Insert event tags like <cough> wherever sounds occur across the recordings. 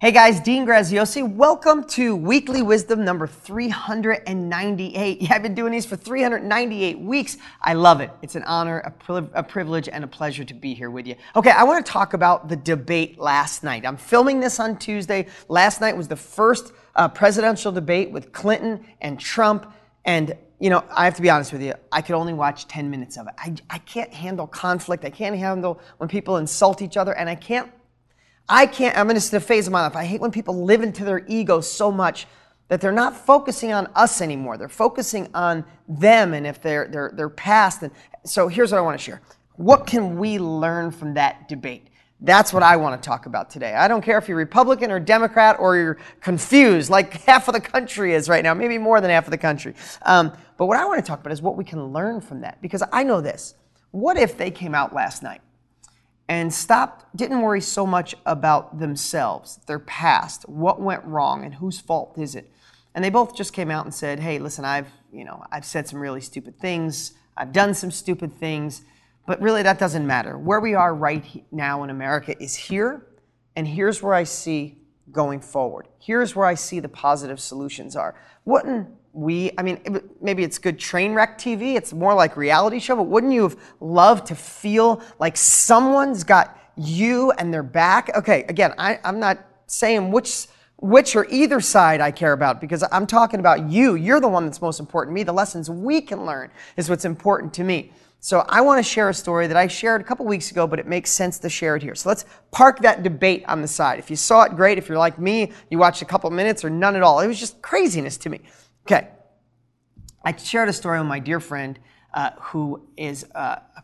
Hey guys, Dean Graziosi. Welcome to Weekly Wisdom number 398. Yeah, I've been doing these for 398 weeks. I love it. It's an honor, a, pri- a privilege, and a pleasure to be here with you. Okay, I want to talk about the debate last night. I'm filming this on Tuesday. Last night was the first uh, presidential debate with Clinton and Trump. And, you know, I have to be honest with you, I could only watch 10 minutes of it. I, I can't handle conflict. I can't handle when people insult each other, and I can't I can't, I'm in a phase of my life. I hate when people live into their ego so much that they're not focusing on us anymore. They're focusing on them and if they're, they're, they're past. And so here's what I want to share. What can we learn from that debate? That's what I want to talk about today. I don't care if you're Republican or Democrat or you're confused, like <laughs> half of the country is right now, maybe more than half of the country. Um, but what I want to talk about is what we can learn from that. Because I know this. What if they came out last night and stopped, didn't worry so much about themselves, their past, what went wrong, and whose fault is it. And they both just came out and said, "Hey, listen, I've, you know, I've said some really stupid things. I've done some stupid things, but really that doesn't matter. Where we are right now in America is here, and here's where I see going forward. Here's where I see the positive solutions are. Wouldn't we, I mean, maybe it's good train wreck TV, it's more like reality show, but wouldn't you have loved to feel like someone's got you and their back? Okay, again, I, I'm not saying which which or either side I care about because I'm talking about you. You're the one that's most important to me. The lessons we can learn is what's important to me. So I want to share a story that I shared a couple weeks ago, but it makes sense to share it here. So let's park that debate on the side. If you saw it, great. If you're like me, you watched a couple minutes or none at all. It was just craziness to me. Okay. I shared a story with my dear friend uh, who is uh, a,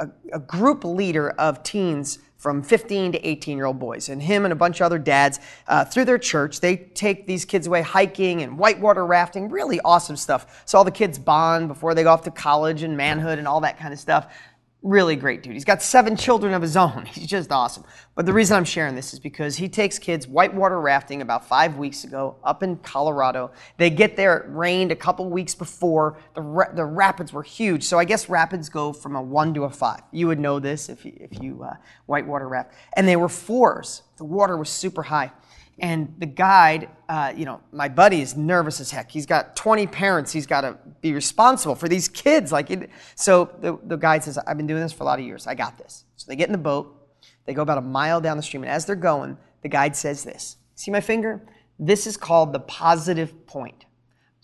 a, a, group leader of teens from 15 to 18 year old boys. And him and a bunch of other dads, uh, through their church, they take these kids away hiking and whitewater rafting, really awesome stuff. So all the kids bond before they go off to college and manhood and all that kind of stuff. Really great dude. He's got seven children of his own. <laughs> He's just awesome. But the reason I'm sharing this is because he takes kids whitewater rafting about five weeks ago up in Colorado. They get there, it rained a couple weeks before. The, ra- the rapids were huge. So I guess rapids go from a one to a five. You would know this if you, if you uh, whitewater raft. And they were fours. The water was super high. And the guide, uh, you know, my buddy is nervous as heck. He's got 20 parents. He's got to be responsible for these kids. Like, it, so the, the guide says, I've been doing this for a lot of years. I got this. So they get in the boat. They go about a mile down the stream. And as they're going, the guide says this See my finger? This is called the positive point.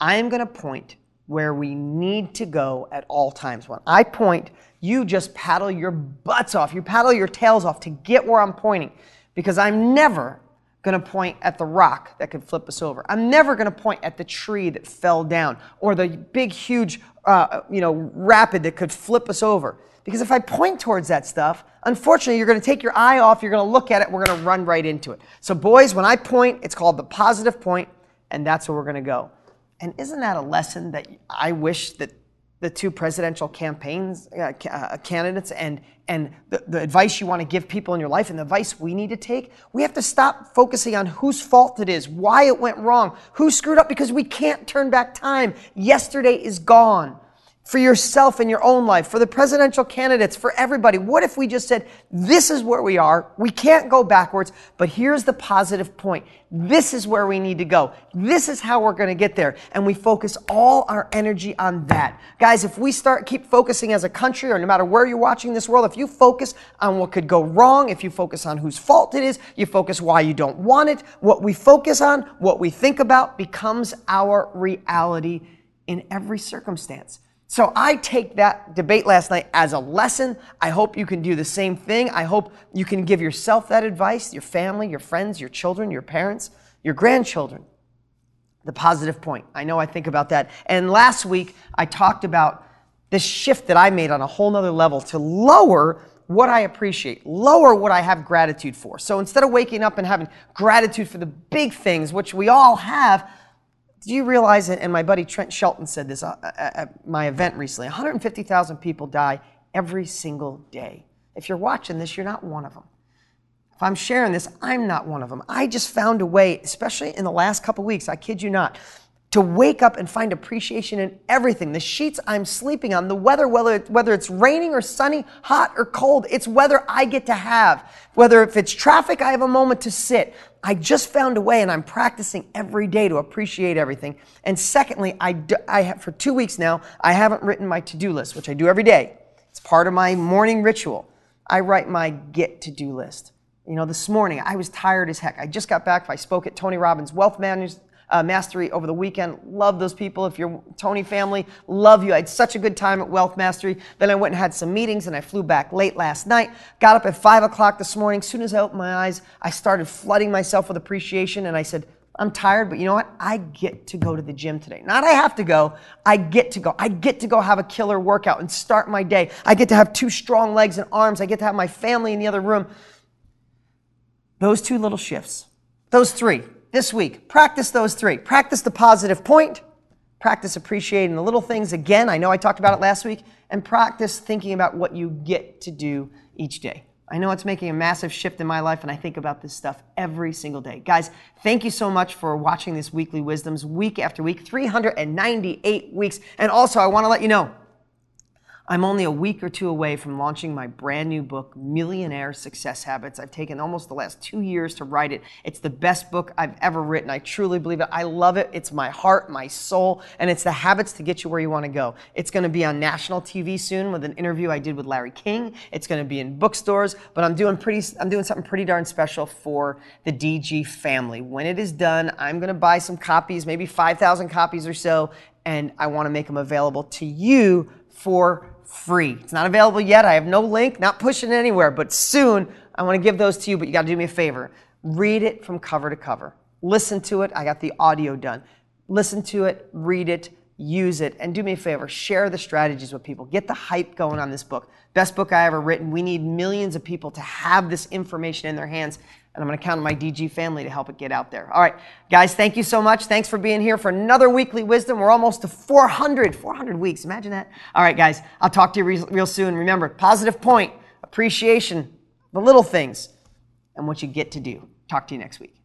I am going to point where we need to go at all times. When I point, you just paddle your butts off. You paddle your tails off to get where I'm pointing because I'm never going to point at the rock that could flip us over. I'm never going to point at the tree that fell down or the big, huge, uh, you know, rapid that could flip us over. Because if I point towards that stuff, unfortunately, you're going to take your eye off, you're going to look at it, we're going to run right into it. So, boys, when I point, it's called the positive point, and that's where we're going to go. And isn't that a lesson that I wish that the two presidential campaigns uh, uh, candidates and and the, the advice you want to give people in your life and the advice we need to take we have to stop focusing on whose fault it is why it went wrong who screwed up because we can't turn back time yesterday is gone for yourself in your own life, for the presidential candidates, for everybody. What if we just said, this is where we are. We can't go backwards, but here's the positive point. This is where we need to go. This is how we're going to get there. And we focus all our energy on that. Guys, if we start keep focusing as a country or no matter where you're watching this world, if you focus on what could go wrong, if you focus on whose fault it is, you focus why you don't want it, what we focus on, what we think about becomes our reality in every circumstance. So I take that debate last night as a lesson. I hope you can do the same thing. I hope you can give yourself that advice, your family, your friends, your children, your parents, your grandchildren. The positive point. I know I think about that. And last week I talked about this shift that I made on a whole nother level to lower what I appreciate, lower what I have gratitude for. So instead of waking up and having gratitude for the big things, which we all have, do you realize that? And my buddy Trent Shelton said this uh, uh, at my event recently 150,000 people die every single day. If you're watching this, you're not one of them. If I'm sharing this, I'm not one of them. I just found a way, especially in the last couple weeks, I kid you not. To wake up and find appreciation in everything the sheets I'm sleeping on, the weather, whether, whether it's raining or sunny, hot or cold, it's weather I get to have. Whether if it's traffic, I have a moment to sit. I just found a way and I'm practicing every day to appreciate everything. And secondly, I, I have, for two weeks now, I haven't written my to do list, which I do every day. It's part of my morning ritual. I write my get to do list. You know, this morning I was tired as heck. I just got back. I spoke at Tony Robbins Wealth Management uh, Mastery over the weekend. Love those people. If you're Tony family, love you. I had such a good time at Wealth Mastery. Then I went and had some meetings and I flew back late last night. Got up at five o'clock this morning. As soon as I opened my eyes, I started flooding myself with appreciation and I said, I'm tired, but you know what? I get to go to the gym today. Not I have to go. I get to go. I get to go have a killer workout and start my day. I get to have two strong legs and arms. I get to have my family in the other room. Those two little shifts, those three, this week. Practice those three. Practice the positive point, practice appreciating the little things again. I know I talked about it last week, and practice thinking about what you get to do each day. I know it's making a massive shift in my life, and I think about this stuff every single day. Guys, thank you so much for watching this weekly wisdoms week after week, 398 weeks. And also, I want to let you know I'm only a week or two away from launching my brand new book, Millionaire Success Habits. I've taken almost the last two years to write it. It's the best book I've ever written. I truly believe it. I love it. It's my heart, my soul, and it's the habits to get you where you want to go. It's going to be on national TV soon with an interview I did with Larry King. It's going to be in bookstores, but I'm doing pretty I'm doing something pretty darn special for the DG family. When it is done, I'm going to buy some copies, maybe 5,000 copies or so, and I want to make them available to you for free. It's not available yet. I have no link, not pushing anywhere, but soon I want to give those to you, but you got to do me a favor. Read it from cover to cover. Listen to it. I got the audio done. Listen to it, read it, use it, and do me a favor. Share the strategies with people. Get the hype going on this book. Best book I ever written. We need millions of people to have this information in their hands and I'm going to count on my DG family to help it get out there. All right, guys, thank you so much. Thanks for being here for another weekly wisdom. We're almost to 400, 400 weeks. Imagine that. All right, guys, I'll talk to you real, real soon. Remember, positive point, appreciation, the little things, and what you get to do. Talk to you next week.